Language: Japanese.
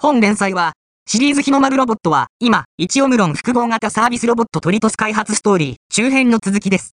本連載は、シリーズ日の丸ロボットは、今、一オムロン複合型サービスロボットトリトス開発ストーリー、周辺の続きです。